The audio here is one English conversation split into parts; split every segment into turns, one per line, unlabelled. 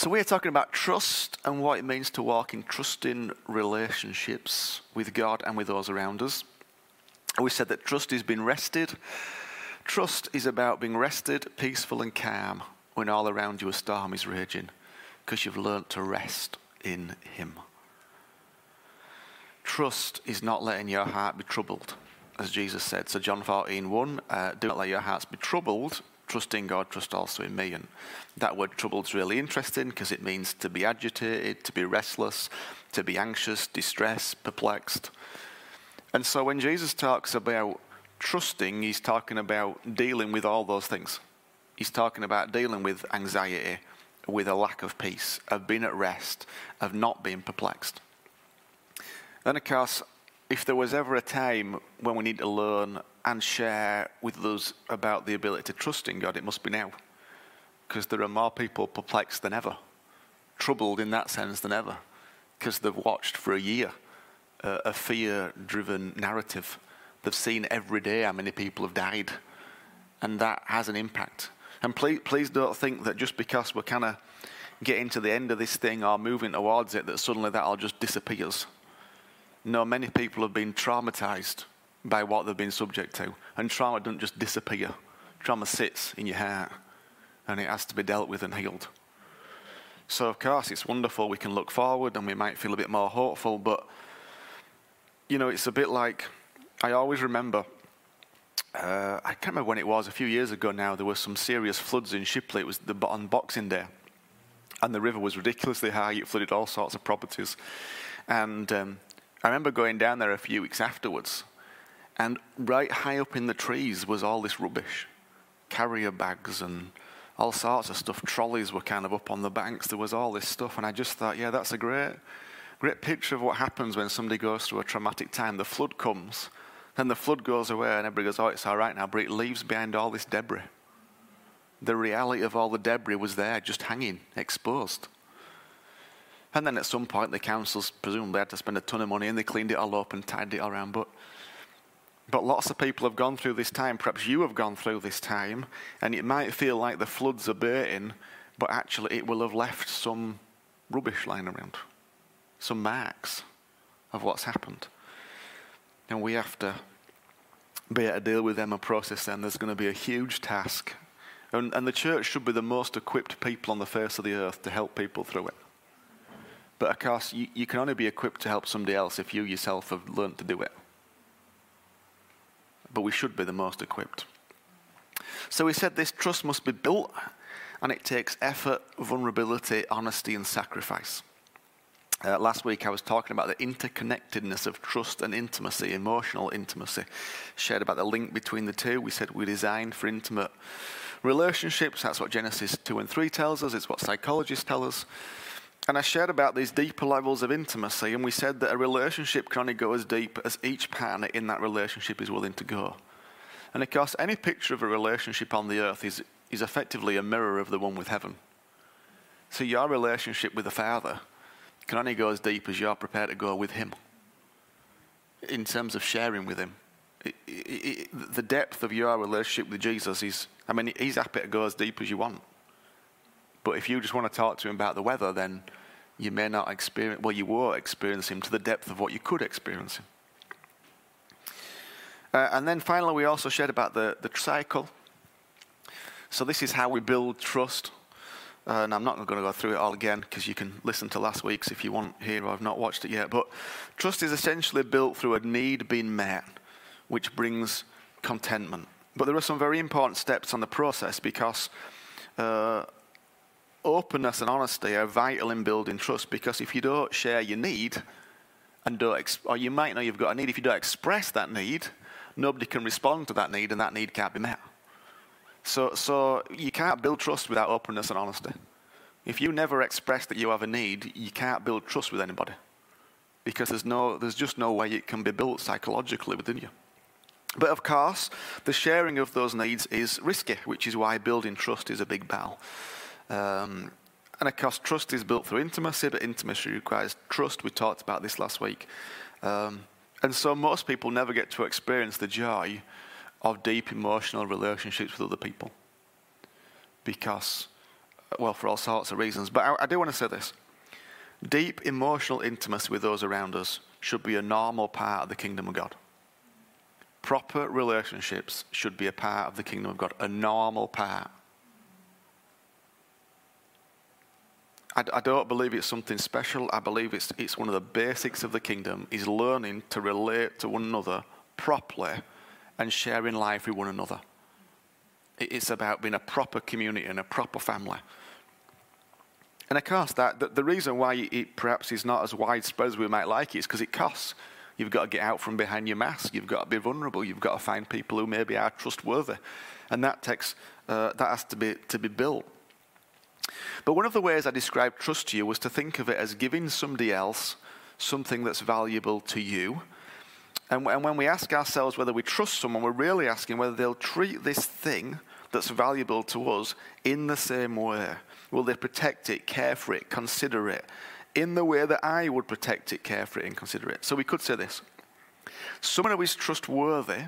So, we're talking about trust and what it means to walk in trusting relationships with God and with those around us. We said that trust is being rested. Trust is about being rested, peaceful, and calm when all around you a storm is raging because you've learnt to rest in Him. Trust is not letting your heart be troubled, as Jesus said. So, John 14, 1, uh, do not let your hearts be troubled trust in God, trust also in me. And that word troubled is really interesting because it means to be agitated, to be restless, to be anxious, distressed, perplexed. And so when Jesus talks about trusting, he's talking about dealing with all those things. He's talking about dealing with anxiety, with a lack of peace, of being at rest, of not being perplexed. And of course, if there was ever a time when we need to learn and share with those about the ability to trust in God, it must be now. Because there are more people perplexed than ever, troubled in that sense than ever, because they've watched for a year uh, a fear driven narrative. They've seen every day how many people have died, and that has an impact. And please, please don't think that just because we're kind of getting to the end of this thing or moving towards it, that suddenly that all just disappears. No, many people have been traumatized by what they've been subject to. And trauma doesn't just disappear, trauma sits in your heart and it has to be dealt with and healed. So, of course, it's wonderful. We can look forward and we might feel a bit more hopeful, but you know, it's a bit like I always remember. Uh, I can't remember when it was, a few years ago now, there were some serious floods in Shipley. It was the, on Boxing Day. And the river was ridiculously high. It flooded all sorts of properties. And um, I remember going down there a few weeks afterwards and right high up in the trees was all this rubbish carrier bags and all sorts of stuff. Trolleys were kind of up on the banks. There was all this stuff. And I just thought, yeah, that's a great, great picture of what happens when somebody goes through a traumatic time. The flood comes, then the flood goes away, and everybody goes, oh, it's all right now. But it leaves behind all this debris. The reality of all the debris was there, just hanging, exposed. And then at some point, the councils presumably had to spend a ton of money and they cleaned it all up and tidied it all around. But but lots of people have gone through this time. Perhaps you have gone through this time, and it might feel like the floods are burning, but actually it will have left some rubbish lying around, some marks of what's happened. And we have to be able to deal with them and process them. There's going to be a huge task. And, and the church should be the most equipped people on the face of the earth to help people through it. But of course, you, you can only be equipped to help somebody else if you yourself have learned to do it but we should be the most equipped. So we said this trust must be built, and it takes effort, vulnerability, honesty, and sacrifice. Uh, last week I was talking about the interconnectedness of trust and intimacy, emotional intimacy. Shared about the link between the two. We said we're designed for intimate relationships. That's what Genesis 2 and 3 tells us, it's what psychologists tell us. And I shared about these deeper levels of intimacy, and we said that a relationship can only go as deep as each partner in that relationship is willing to go. And of course, any picture of a relationship on the earth is, is effectively a mirror of the one with heaven. So your relationship with the Father can only go as deep as you're prepared to go with Him in terms of sharing with Him. It, it, it, the depth of your relationship with Jesus is, I mean, He's happy to go as deep as you want. But if you just want to talk to him about the weather, then you may not experience, well, you were experiencing him to the depth of what you could experience him. Uh, and then finally, we also shared about the, the cycle. So, this is how we build trust. Uh, and I'm not going to go through it all again because you can listen to last week's if you want here have not watched it yet. But trust is essentially built through a need being met, which brings contentment. But there are some very important steps on the process because uh, openness and honesty are vital in building trust because if you don't share your need and don't, or you might know you've got a need, if you don't express that need, nobody can respond to that need and that need can't be met. So, so you can't build trust without openness and honesty. If you never express that you have a need, you can't build trust with anybody because there's, no, there's just no way it can be built psychologically within you. But of course, the sharing of those needs is risky, which is why building trust is a big battle. Um, and of course, trust is built through intimacy, but intimacy requires trust. We talked about this last week. Um, and so most people never get to experience the joy of deep emotional relationships with other people because well, for all sorts of reasons. But I, I do want to say this deep emotional intimacy with those around us should be a normal part of the kingdom of God. Proper relationships should be a part of the kingdom of God, a normal part. I, I, don't believe it's something special. I believe it's, it's one of the basics of the kingdom is learning to relate to one another properly and sharing life with one another. It's about being a proper community and a proper family. And of course, that, the, the reason why it perhaps is not as widespread as we might like is because it costs. You've got to get out from behind your mask. You've got to be vulnerable. You've got to find people who maybe are trustworthy. And that takes, uh, that has to be, to be built. But one of the ways I described trust to you was to think of it as giving somebody else something that's valuable to you. And, and when we ask ourselves whether we trust someone, we're really asking whether they'll treat this thing that's valuable to us in the same way. Will they protect it, care for it, consider it in the way that I would protect it, care for it, and consider it? So we could say this someone who is trustworthy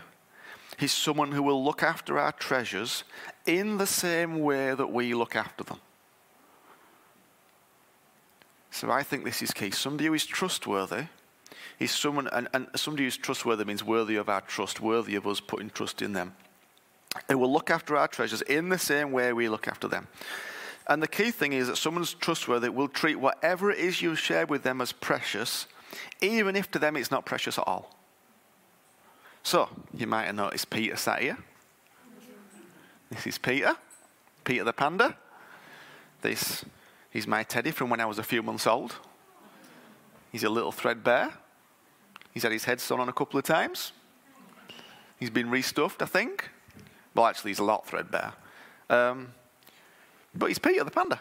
is someone who will look after our treasures in the same way that we look after them. So I think this is key. Somebody who is trustworthy is someone, and, and somebody who's trustworthy means worthy of our trust, worthy of us putting trust in them. Who will look after our treasures in the same way we look after them. And the key thing is that someone's trustworthy will treat whatever it is you share with them as precious, even if to them it's not precious at all. So, you might have noticed Peter sat here. This is Peter, Peter the panda. This He's my teddy from when I was a few months old. He's a little threadbare. He's had his head sewn on a couple of times. He's been restuffed, I think. Well, actually, he's a lot threadbare. Um, but he's Peter the panda.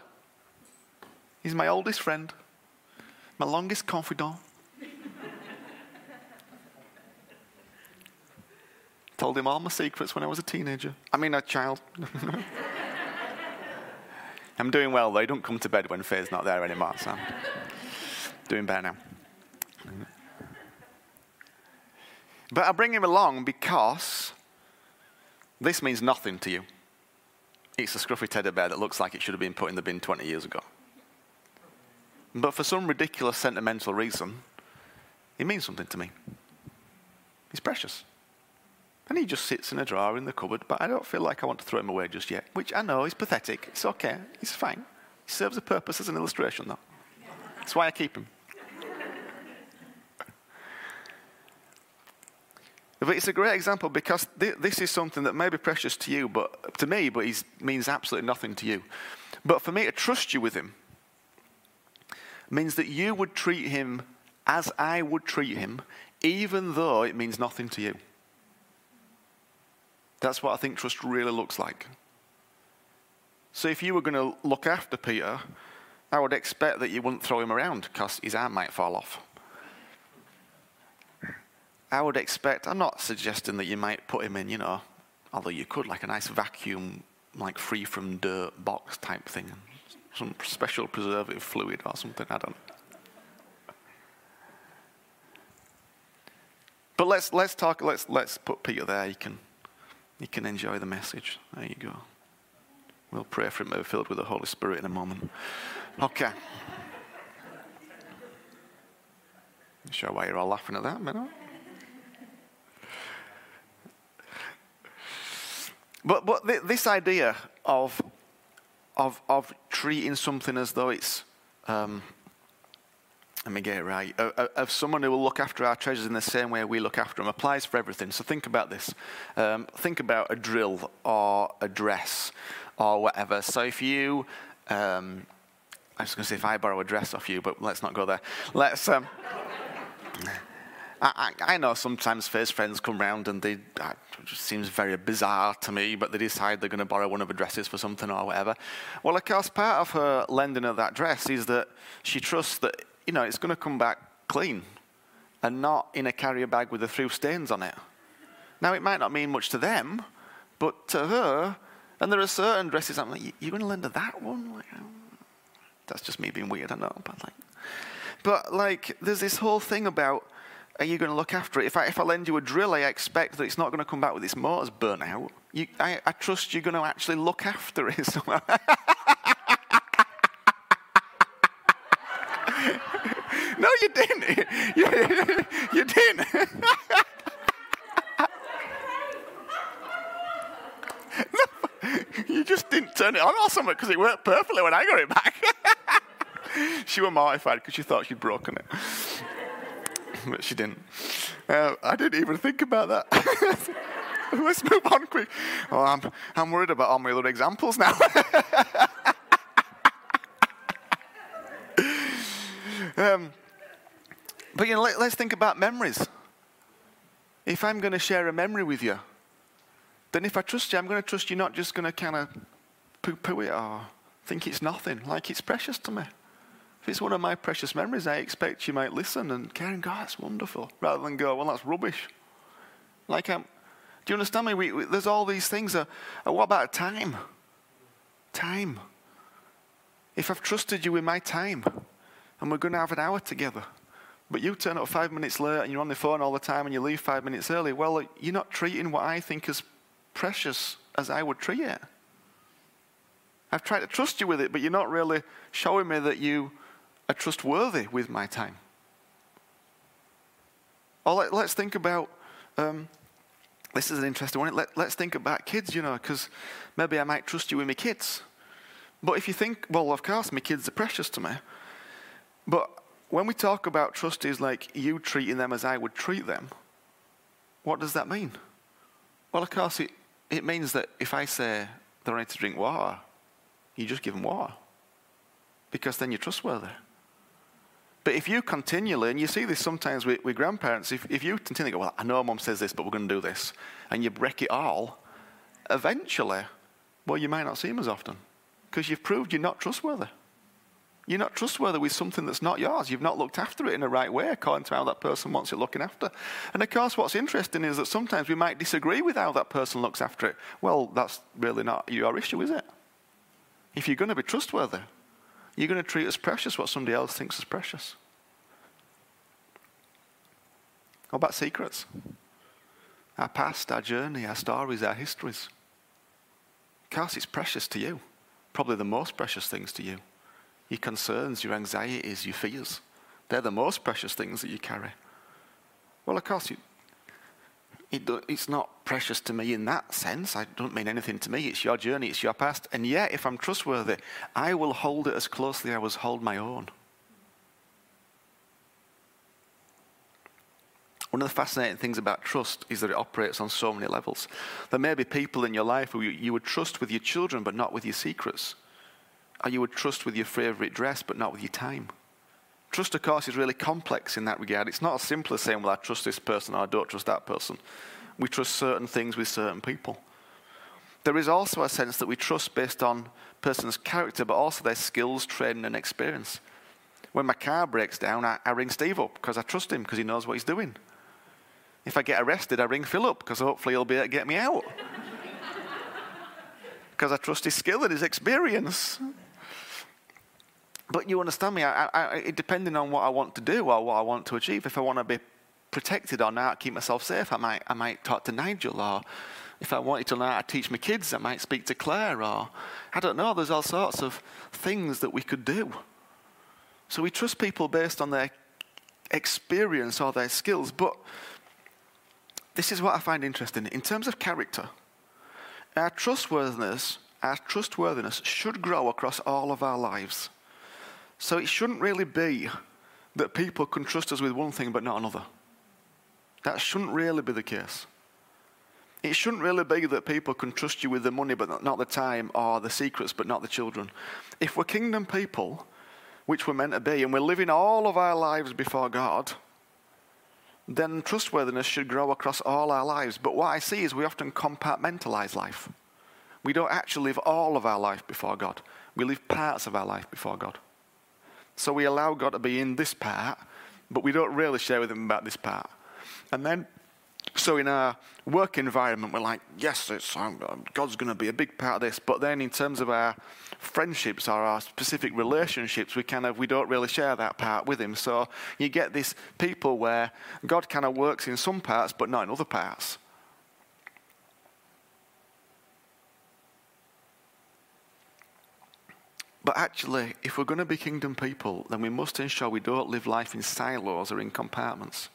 He's my oldest friend, my longest confidant. Told him all my secrets when I was a teenager. I mean, a child. I'm doing well, though. Don't come to bed when Faye's not there anymore, so I'm doing better now. But I bring him along because this means nothing to you. It's a scruffy teddy bear that looks like it should have been put in the bin 20 years ago. But for some ridiculous sentimental reason, it means something to me. It's precious. And he just sits in a drawer in the cupboard, but I don't feel like I want to throw him away just yet, which I know is pathetic. It's okay, he's fine. He serves a purpose as an illustration, though. That's why I keep him. But it's a great example because th- this is something that may be precious to you, but to me, but it means absolutely nothing to you. But for me to trust you with him means that you would treat him as I would treat him, even though it means nothing to you. That's what I think trust really looks like. So if you were going to look after Peter, I would expect that you wouldn't throw him around because his arm might fall off. I would expect, I'm not suggesting that you might put him in, you know, although you could, like a nice vacuum, like free from dirt box type thing, some special preservative fluid or something, I don't know. But let's, let's talk, let's, let's put Peter there. He can you can enjoy the message. There you go. We'll pray for be filled with the Holy Spirit in a moment. Okay. Sure why you're all laughing at that, but no. But, but this idea of, of, of treating something as though it's um, let me get it right, of, someone who will look after our treasures in the same way we look after them applies for everything. So think about this. Um, think about a drill or a dress or whatever. So if you, um, I was going to say if I borrow a dress off you, but let's not go there. Let's. Um, I, I, know sometimes first friends come round and they, it seems very bizarre to me, but they decide they're going to borrow one of her dresses for something or whatever. Well, of course, part of her lending of that dress is that she trusts that you know, it's going to come back clean and not in a carrier bag with a few stains on it. Now, it might not mean much to them, but to her, and there are certain dresses I'm like, you're going to lend her that one? Like, oh, that's just me being weird, I know, but like, but like, there's this whole thing about, are you going to look after it? If I, if I lend you a drill, I expect that it's not going to come back with its motors burnt out. You, I, I trust you're going to actually look after it. no, you didn't. You, you didn't. you just didn't turn it on or something because it worked perfectly when I got it back. she was mortified because she thought she'd broken it. but she didn't. Uh, I didn't even think about that. Let's move on quick. Oh, I'm, I'm worried about all my other examples now. um, but you know, let, us think about memories. If I'm going to share a memory with you, then if I trust you, I'm going to trust you not just going to kind of poo poo it or think it's nothing, like it's precious to me. If it's one of my precious memories, I expect you might listen and Karen, God, that's wonderful, rather than go, well, that's rubbish. Like, um, do you understand me? We, we, there's all these things. Uh, uh, what about time? Time. If I've trusted you with my time and we're going to have an hour together, but you turn up five minutes late and you're on the phone all the time and you leave five minutes early, well, you're not treating what I think as precious as I would treat it. I've tried to trust you with it, but you're not really showing me that you are trustworthy with my time. Or let, us think about um, this is an interesting one. Let, us think about kids, you know, because maybe I might trust you with my kids. But if you think, well, of course, my kids are precious to me. But when we talk about trustees like you treating them as I would treat them. What does that mean? Well, of course, it, it means that if I say they need to drink water, you just give them water because then you're trustworthy. But if you continually, and you see this sometimes with, with grandparents, if, if you continually go, well, I know mom says this, but we're going to do this, and you break it all, eventually, well, you might not see them as often because you've proved you're not trustworthy. You're not trustworthy with something that's not yours. You've not looked after it in the right way according to how that person wants it looking after. And of course, what's interesting is that sometimes we might disagree with how that person looks after it. Well, that's really not your issue, is it? If you're going to be trustworthy, you're going to treat as precious what somebody else thinks is precious. What about secrets? Our past, our journey, our stories, our histories. Of course, it's precious to you. Probably the most precious things to you. Your concerns, your anxieties, your fears. They're the most precious things that you carry. Well, of course, you, it, it's not precious to me in that sense. I don't mean anything to me. It's your journey, it's your past. And yet, if I'm trustworthy, I will hold it as closely as I hold my own. One of the fascinating things about trust is that it operates on so many levels. There may be people in your life who you would trust with your children, but not with your secrets. You would trust with your favorite dress, but not with your time. Trust, of course, is really complex in that regard. It's not as simple as saying, well, I trust this person or I don't trust that person. We trust certain things with certain people. There is also a sense that we trust based on a person's character, but also their skills, training, and experience. When my car breaks down, I, I ring Steve up because I trust him because he knows what he's doing. If I get arrested, I ring Philip because hopefully he'll be able to get me out. Because I trust his skill and his experience. But you understand me, I, I, depending on what I want to do or what I want to achieve, if I want to be protected or not keep myself safe, I might, I might talk to Nigel or if I wanted to learn how to teach my kids, I might speak to Claire or I don't know, there's all sorts of things that we could do. So we trust people based on their experience or their skills, but this is what I find interesting. In terms of character, our trustworthiness, our trustworthiness should grow across all of our lives. So it shouldn't really be that people can trust us with one thing but not another. That shouldn't really be the case. It shouldn't really be that people can trust you with the money but not the time or the secrets but not the children. If we're kingdom people, which we're meant to be, and we're living all of our lives before God, then trustworthiness should grow across all our lives. But what I see is we often compartmentalize life. We don't actually live all of our life before God, we live parts of our life before God. So we allow God to be in this part, but we don't really share with Him about this part. And then, so in our work environment, we're like, yes, it's, um, God's going to be a big part of this. But then in terms of our friendships or our specific relationships, we kind of, we don't really share that part with Him. So you get this people where God kind of works in some parts, but not in other parts. But actually, if we're going to be kingdom people, then we must ensure we don't live life in silos or in compartments,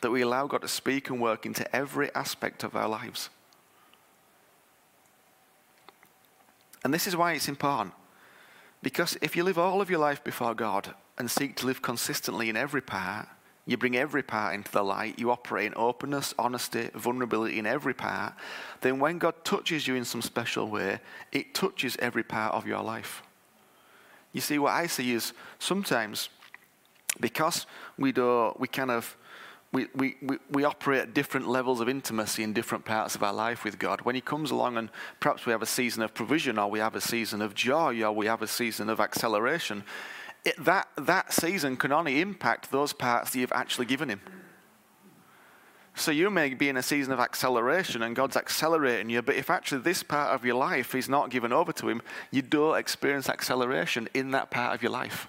that we allow God to speak and work into every aspect of our lives. And this is why it's important. Because if you live all of your life before God and seek to live consistently in every part, you bring every part into the light, you operate in openness, honesty, vulnerability in every part, then when God touches you in some special way, it touches every part of your life. You see, what I see is sometimes because we do, we kind of we, we, we, operate at different levels of intimacy in different parts of our life with God. When He comes along and perhaps we have a season of provision, or we have a season of joy, or we have a season of acceleration, it, that, that season can only impact those parts that you've actually given Him. So you may be in a season of acceleration and God's accelerating you, but if actually this part of your life is not given over to Him, you don't experience acceleration in that part of your life.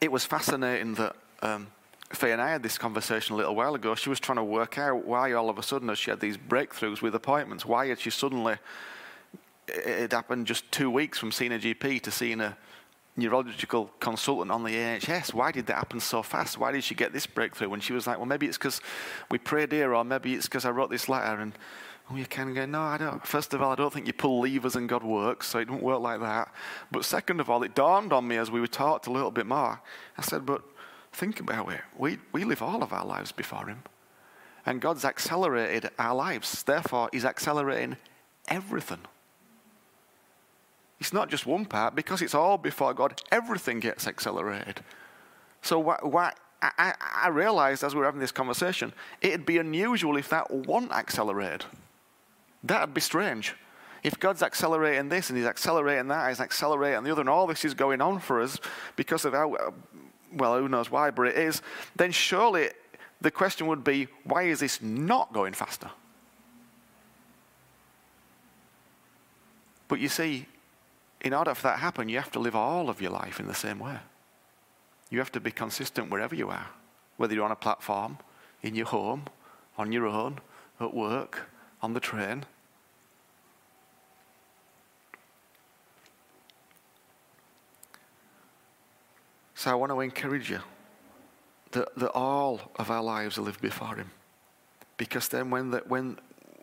It was fascinating that um, Faye and I had this conversation a little while ago. She was trying to work out why all of a sudden, she had these breakthroughs with appointments, why had she suddenly, it happened just two weeks from seeing a GP to seeing a neurological consultant on the NHS. Why did that happen so fast? Why did she get this breakthrough? And she was like, well, maybe it's because we prayed here, or maybe it's because I wrote this letter. And oh, you kind of go, no, I don't. First of all, I don't think you pull levers and God works, so it don't work like that. But second of all, it dawned on me as we were taught a little bit more. I said, but think about it. We, we live all of our lives before Him. And God's accelerated our lives. Therefore, He's accelerating everything. It's not just one part, because it's all before God, everything gets accelerated. So, why, why, I, I realized as we were having this conversation, it'd be unusual if that wasn't accelerated. That'd be strange. If God's accelerating this and He's accelerating that, He's accelerating the other, and all this is going on for us because of how, well, who knows why, but it is, then surely the question would be why is this not going faster? But you see, in order for that to happen, you have to live all of your life in the same way. You have to be consistent wherever you are, whether you're on a platform, in your home, on your own, at work, on the train. So I want to encourage you that, that all of our lives are lived before Him. Because then when, the, when,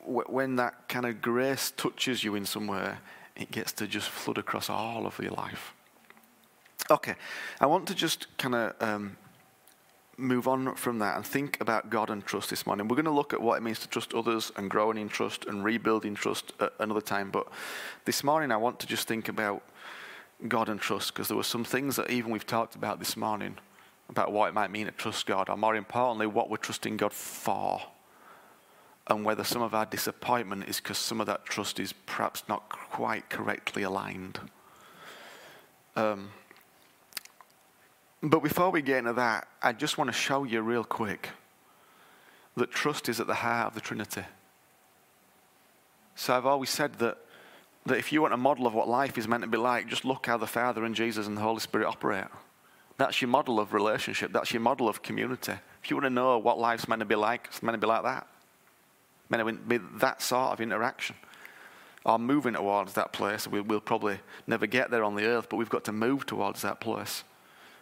when that kind of grace touches you in somewhere, it gets to just flood across all of your life. Okay, I want to just kind of um, move on from that and think about God and trust this morning. We're going to look at what it means to trust others and growing in trust and rebuilding trust at another time. But this morning, I want to just think about God and trust because there were some things that even we've talked about this morning about what it might mean to trust God, or more importantly, what we're trusting God for and whether some of our disappointment is because some of that trust is perhaps not quite correctly aligned. Um, but before we get into that, I just want to show you real quick that trust is at the heart of the Trinity. So I've always said that, that if you want a model of what life is meant to be like, just look how the Father and Jesus and the Holy Spirit operate. That's your model of relationship. That's your model of community. If you want to know what life's meant to be like, it's meant to be like that. Meant to be that sort of interaction. Or moving towards that place. We, we'll probably never get there on the earth, but we've got to move towards that place.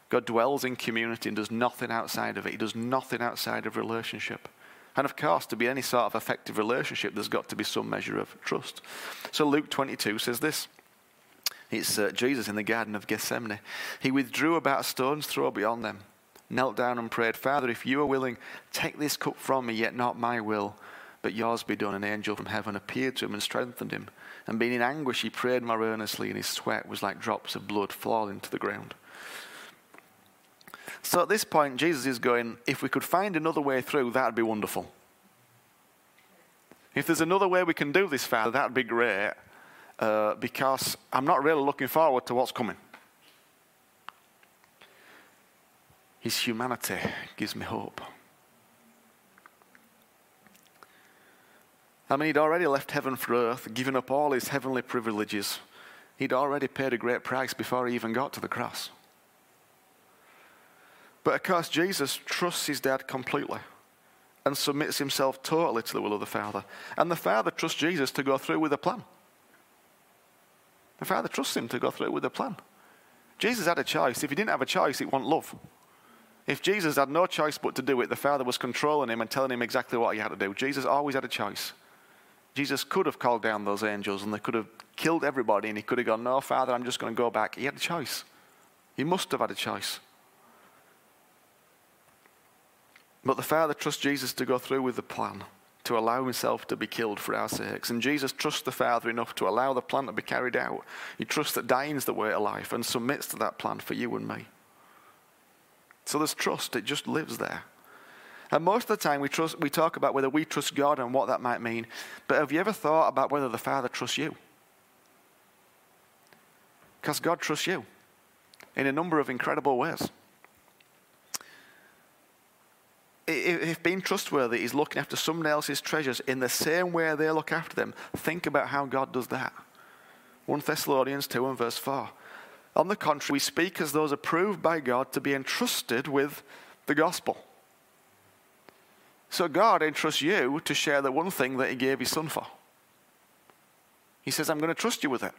God dwells in community and does nothing outside of it. He does nothing outside of relationship. And of course, to be any sort of effective relationship, there's got to be some measure of trust. So Luke 22 says this. It's uh, Jesus in the Garden of Gethsemane. He withdrew about a stone's throw beyond them, knelt down and prayed, Father, if you are willing, take this cup from me, yet not my will, but done. An angel from heaven appeared to him and strengthened him. And being in anguish, he prayed more earnestly, and his sweat was like drops of blood falling to the ground. So at this point, Jesus is going, if we could find another way through, that'd be wonderful. If there's another way we can do this, Father, that'd be great, uh, because I'm not really looking forward to what's coming. His humanity gives me hope. I mean, he'd already left heaven for earth, given up all his heavenly privileges. He'd already paid a great price before he even got to the cross. But of course, Jesus trusts his dad completely and submits himself totally to the will of the Father. And the Father trusts Jesus to go through with the plan. The Father trusts him to go through with the plan. Jesus had a choice. If he didn't have a choice, it wasn't love. If Jesus had no choice but to do it, the Father was controlling him and telling him exactly what he had to do. Jesus always had a choice. Jesus could have called down those angels and they could have killed everybody and he could have gone, No, Father, I'm just going to go back. He had a choice. He must have had a choice. But the Father trusts Jesus to go through with the plan, to allow himself to be killed for our sakes. And Jesus trusts the Father enough to allow the plan to be carried out. He trusts that dying is the way to life and submits to that plan for you and me. So there's trust, it just lives there. And most of the time we, trust, we talk about whether we trust God and what that might mean. But have you ever thought about whether the Father trusts you? Because God trusts you in a number of incredible ways. If being trustworthy is looking after someone else's treasures in the same way they look after them, think about how God does that. 1 Thessalonians 2 and verse 4. On the contrary, we speak as those approved by God to be entrusted with the gospel. So God entrusts you to share the one thing that He gave His Son for. He says, I'm going to trust you with it.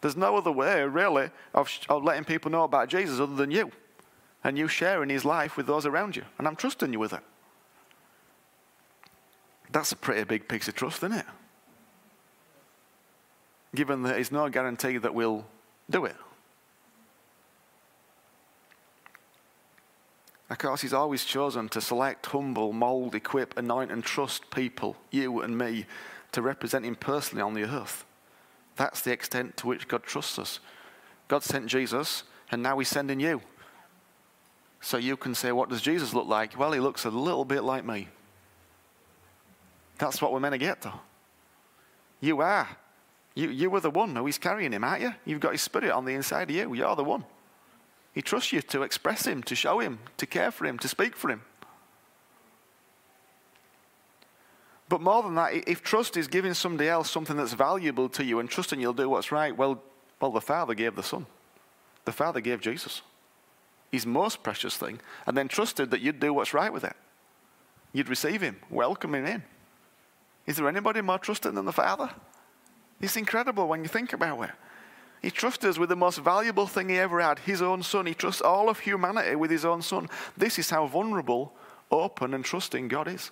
There's no other way, really, of, of letting people know about Jesus other than you and you sharing His life with those around you. And I'm trusting you with it. That's a pretty big piece of trust, isn't it? Given that there's no guarantee that we'll do it. Of course, he's always chosen to select, humble, mold, equip, anoint, and trust people, you and me, to represent him personally on the earth. That's the extent to which God trusts us. God sent Jesus, and now he's sending you. So you can say, What does Jesus look like? Well, he looks a little bit like me. That's what we're meant to get to. You are. You, you were the one who he's carrying him, aren't you? You've got his spirit on the inside of you. You're the one. He trusts you to express Him, to show Him, to care for Him, to speak for Him. But more than that, if trust is giving somebody else something that's valuable to you and trusting you'll do what's right, well, well, the Father gave the Son. The Father gave Jesus, His most precious thing, and then trusted that you'd do what's right with it. You'd receive Him, welcome Him in. Is there anybody more trusted than the Father? It's incredible when you think about it. He trusts us with the most valuable thing he ever had, his own son. He trusts all of humanity with his own son. This is how vulnerable, open, and trusting God is.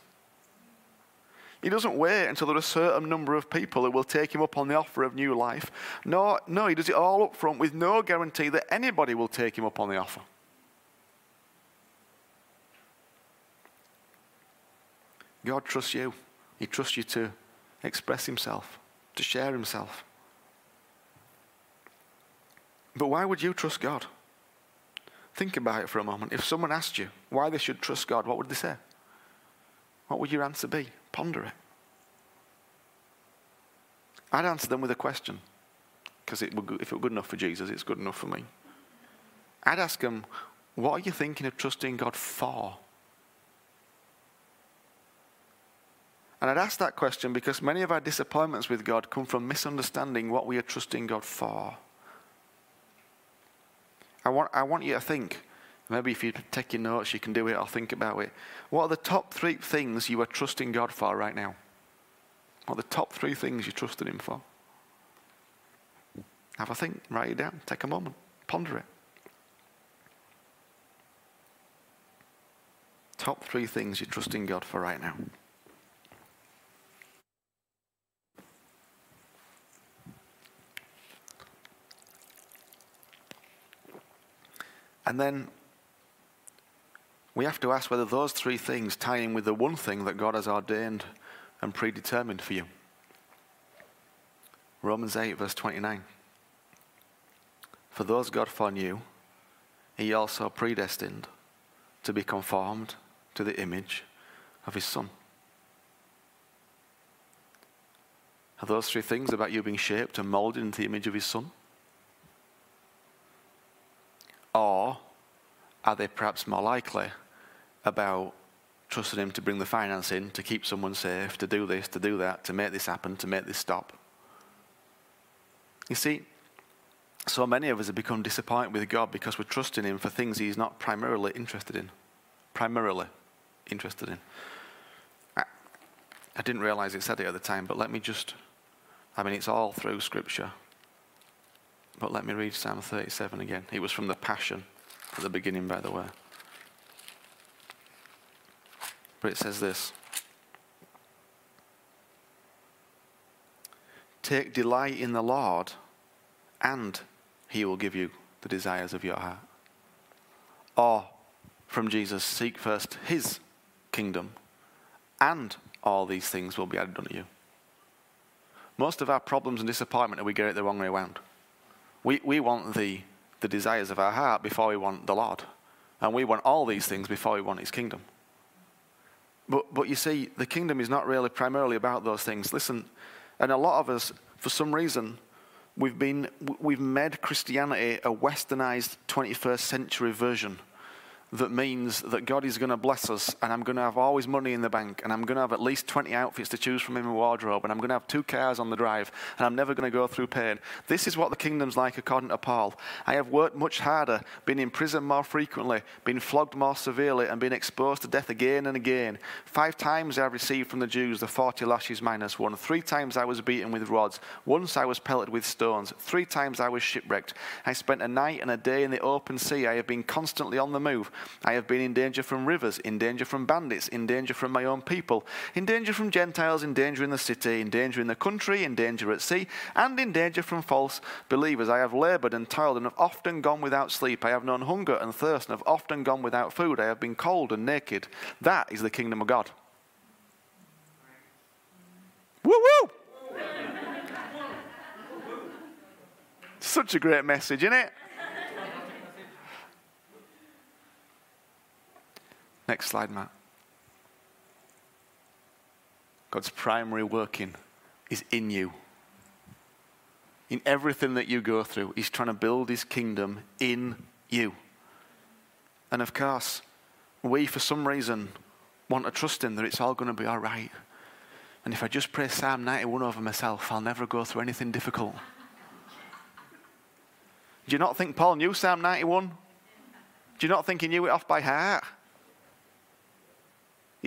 He doesn't wait until there are a certain number of people who will take him up on the offer of new life. No, no, he does it all up front with no guarantee that anybody will take him up on the offer. God trusts you. He trusts you to express himself, to share himself. But why would you trust God? Think about it for a moment. If someone asked you why they should trust God, what would they say? What would your answer be? Ponder it. I'd answer them with a question, because if it were good enough for Jesus, it's good enough for me. I'd ask them, What are you thinking of trusting God for? And I'd ask that question because many of our disappointments with God come from misunderstanding what we are trusting God for. I want, I want you to think. Maybe if you take your notes, you can do it or think about it. What are the top three things you are trusting God for right now? What are the top three things you're trusting Him for? Have a think, write it down, take a moment, ponder it. Top three things you're trusting God for right now. And then we have to ask whether those three things tie in with the one thing that God has ordained and predetermined for you. Romans 8, verse 29. For those God foreknew, he also predestined to be conformed to the image of his Son. Are those three things about you being shaped and molded into the image of his Son? Or are they perhaps more likely about trusting Him to bring the finance in, to keep someone safe, to do this, to do that, to make this happen, to make this stop? You see, so many of us have become disappointed with God because we're trusting Him for things He's not primarily interested in. Primarily interested in. I, I didn't realize it said it at the time, but let me just, I mean, it's all through Scripture. but let me read Psalm 37 again. It was from the Passion at the beginning, by the way. But it says this Take delight in the Lord, and he will give you the desires of your heart. Or, from Jesus, seek first his kingdom, and all these things will be added unto you. Most of our problems and disappointment are we get it the wrong way around. We, we want the, the desires of our heart before we want the Lord. And we want all these things before we want his kingdom. But, but you see, the kingdom is not really primarily about those things. Listen, and a lot of us, for some reason, we've, been, we've made Christianity a westernized 21st century version that means that God is going to bless us and I'm going to have always money in the bank and I'm going to have at least 20 outfits to choose from in my wardrobe and I'm going to have two cars on the drive and I'm never going to go through pain. This is what the kingdom's like according to Paul. I have worked much harder, been in prison more frequently, been flogged more severely and been exposed to death again and again. Five times I received from the Jews the 40 lashes minus one. Three times I was beaten with rods. Once I was pelted with stones. Three times I was shipwrecked. I spent a night and a day in the open sea. I have been constantly on the move. I have been in danger from rivers, in danger from bandits, in danger from my own people, in danger from Gentiles, in danger in the city, in danger in the country, in danger at sea, and in danger from false believers. I have labored and toiled and have often gone without sleep. I have known hunger and thirst and have often gone without food. I have been cold and naked. That is the kingdom of God. Woo woo! Such a great message, isn't it? Next slide, Matt. God's primary working is in you. In everything that you go through, He's trying to build His kingdom in you. And of course, we, for some reason, want to trust Him that it's all going to be all right. And if I just pray Psalm 91 over myself, I'll never go through anything difficult. Do you not think Paul knew Psalm 91? Do you not think he knew it off by heart?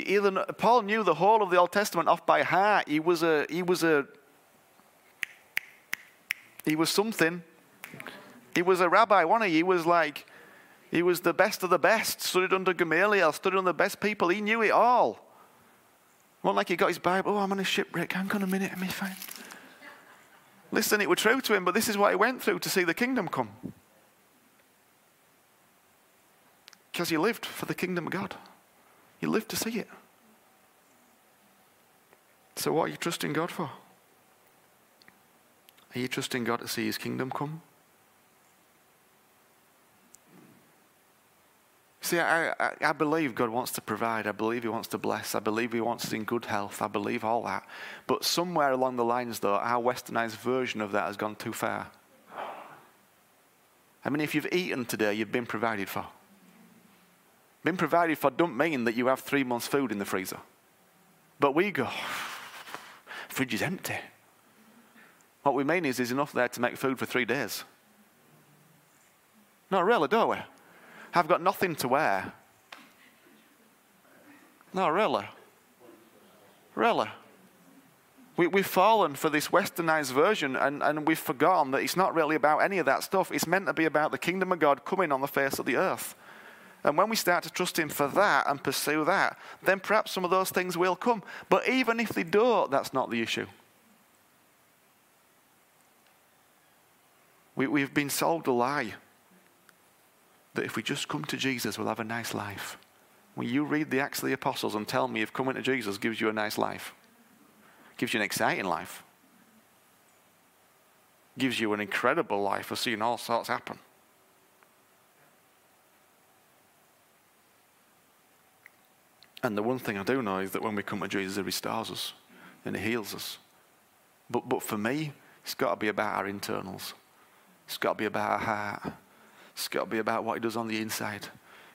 Either, Paul knew the whole of the Old Testament off by heart. He was a, he was a, he was something. He was a rabbi, wasn't he? He was like, he was the best of the best. Studied under Gamaliel, studied under the best people. He knew it all. Not like he got his Bible. Oh, I'm on a shipwreck. Hang on a minute, am I fine? Listen, it was true to him, but this is what he went through to see the kingdom come. Because he lived for the kingdom of God. You live to see it. So, what are you trusting God for? Are you trusting God to see His kingdom come? See, I, I, I, believe God wants to provide. I believe He wants to bless. I believe He wants us in good health. I believe all that. But somewhere along the lines, though, our westernized version of that has gone too far. I mean, if you've eaten today, you've been provided for. Been provided for don't mean that you have three months' food in the freezer. But we go, fridge is empty. What we mean is there's enough there to make food for three days. Not really, don't we? I've got nothing to wear. No, really. Really. We, we've fallen for this westernized version and, and we've forgotten that it's not really about any of that stuff. It's meant to be about the kingdom of God coming on the face of the earth. And when we start to trust Him for that and pursue that, then perhaps some of those things will come. But even if they don't, that's not the issue. We, we've been sold a lie that if we just come to Jesus, we'll have a nice life. When you read the Acts of the Apostles and tell me if coming to Jesus gives you a nice life, gives you an exciting life, gives you an incredible life of seeing all sorts happen. And the one thing I do know is that when we come to Jesus, He restores us and He heals us. But, but for me, it's got to be about our internals. It's got to be about our heart. It's got to be about what He does on the inside.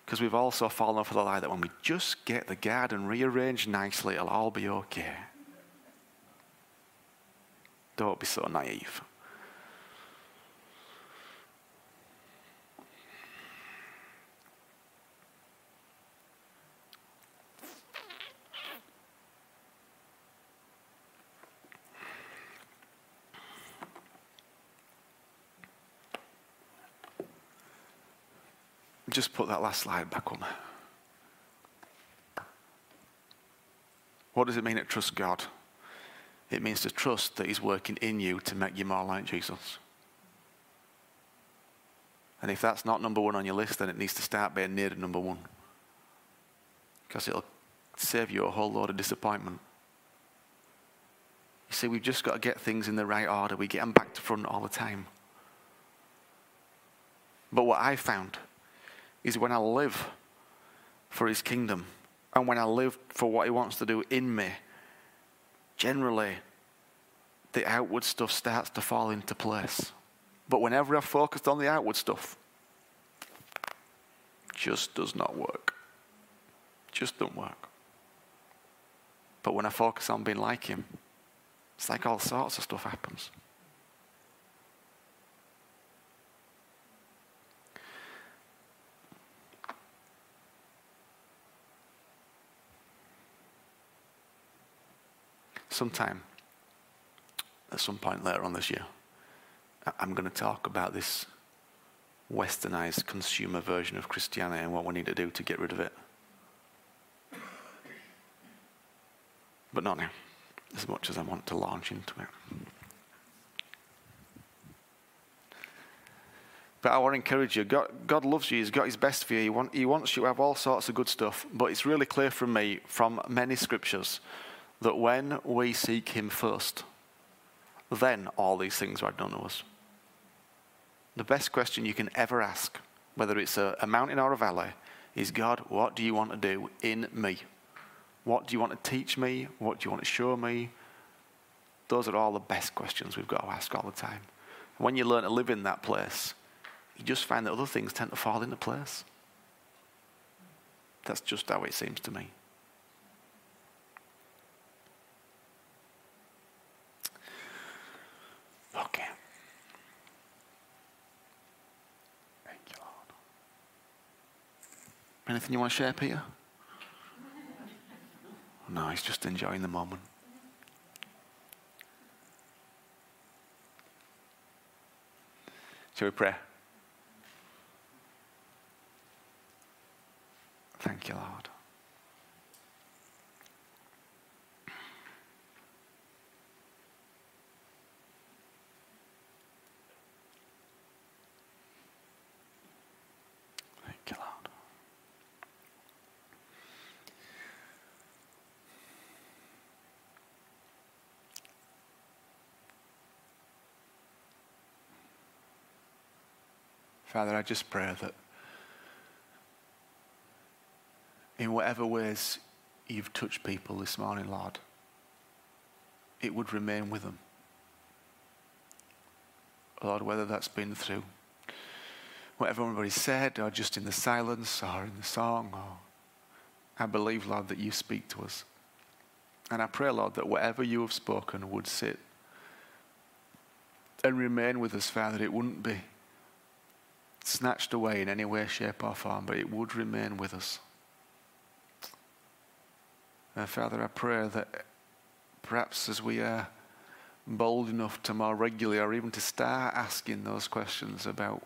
Because we've also fallen off for the lie that when we just get the garden rearranged nicely, it'll all be okay. Don't be so naive. Just put that last slide back on. What does it mean to trust God? It means to trust that He's working in you to make you more like Jesus. And if that's not number one on your list, then it needs to start being near to number one. Because it'll save you a whole lot of disappointment. You see, we've just got to get things in the right order. We get them back to front all the time. But what I found is when I live for his kingdom and when I live for what he wants to do in me, generally the outward stuff starts to fall into place. But whenever I've focused on the outward stuff, just does not work. Just don't work. But when I focus on being like him, it's like all sorts of stuff happens. Sometime, at some point later on this year, I'm going to talk about this westernized consumer version of Christianity and what we need to do to get rid of it. But not now, as much as I want to launch into it. But I want to encourage you. God, God loves you. He's got His best for you. He, want, he wants you to have all sorts of good stuff. But it's really clear from me, from many scriptures, that when we seek Him first, then all these things are done to us. The best question you can ever ask, whether it's a, a mountain or a valley, is God, what do you want to do in me? What do you want to teach me? What do you want to show me? Those are all the best questions we've got to ask all the time. When you learn to live in that place, you just find that other things tend to fall into place. That's just how it seems to me. Okay. Anything you want to share, Peter? No, he's just enjoying the moment. Shall we pray? Thank you, Lord. Father, I just pray that in whatever ways you've touched people this morning, Lord, it would remain with them. Lord, whether that's been through whatever everybody said, or just in the silence, or in the song, or I believe, Lord, that you speak to us. And I pray, Lord, that whatever you have spoken would sit and remain with us, Father. It wouldn't be snatched away in any way, shape, or form, but it would remain with us. And Father, I pray that perhaps as we are bold enough to more regularly or even to start asking those questions about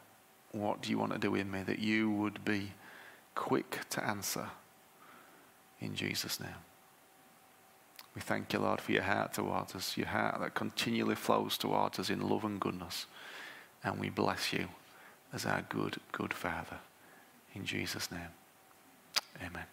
what do you want to do in me, that you would be quick to answer in Jesus' name. We thank you, Lord, for your heart towards us, your heart that continually flows towards us in love and goodness. And we bless you as our good, good Father. In Jesus' name, amen.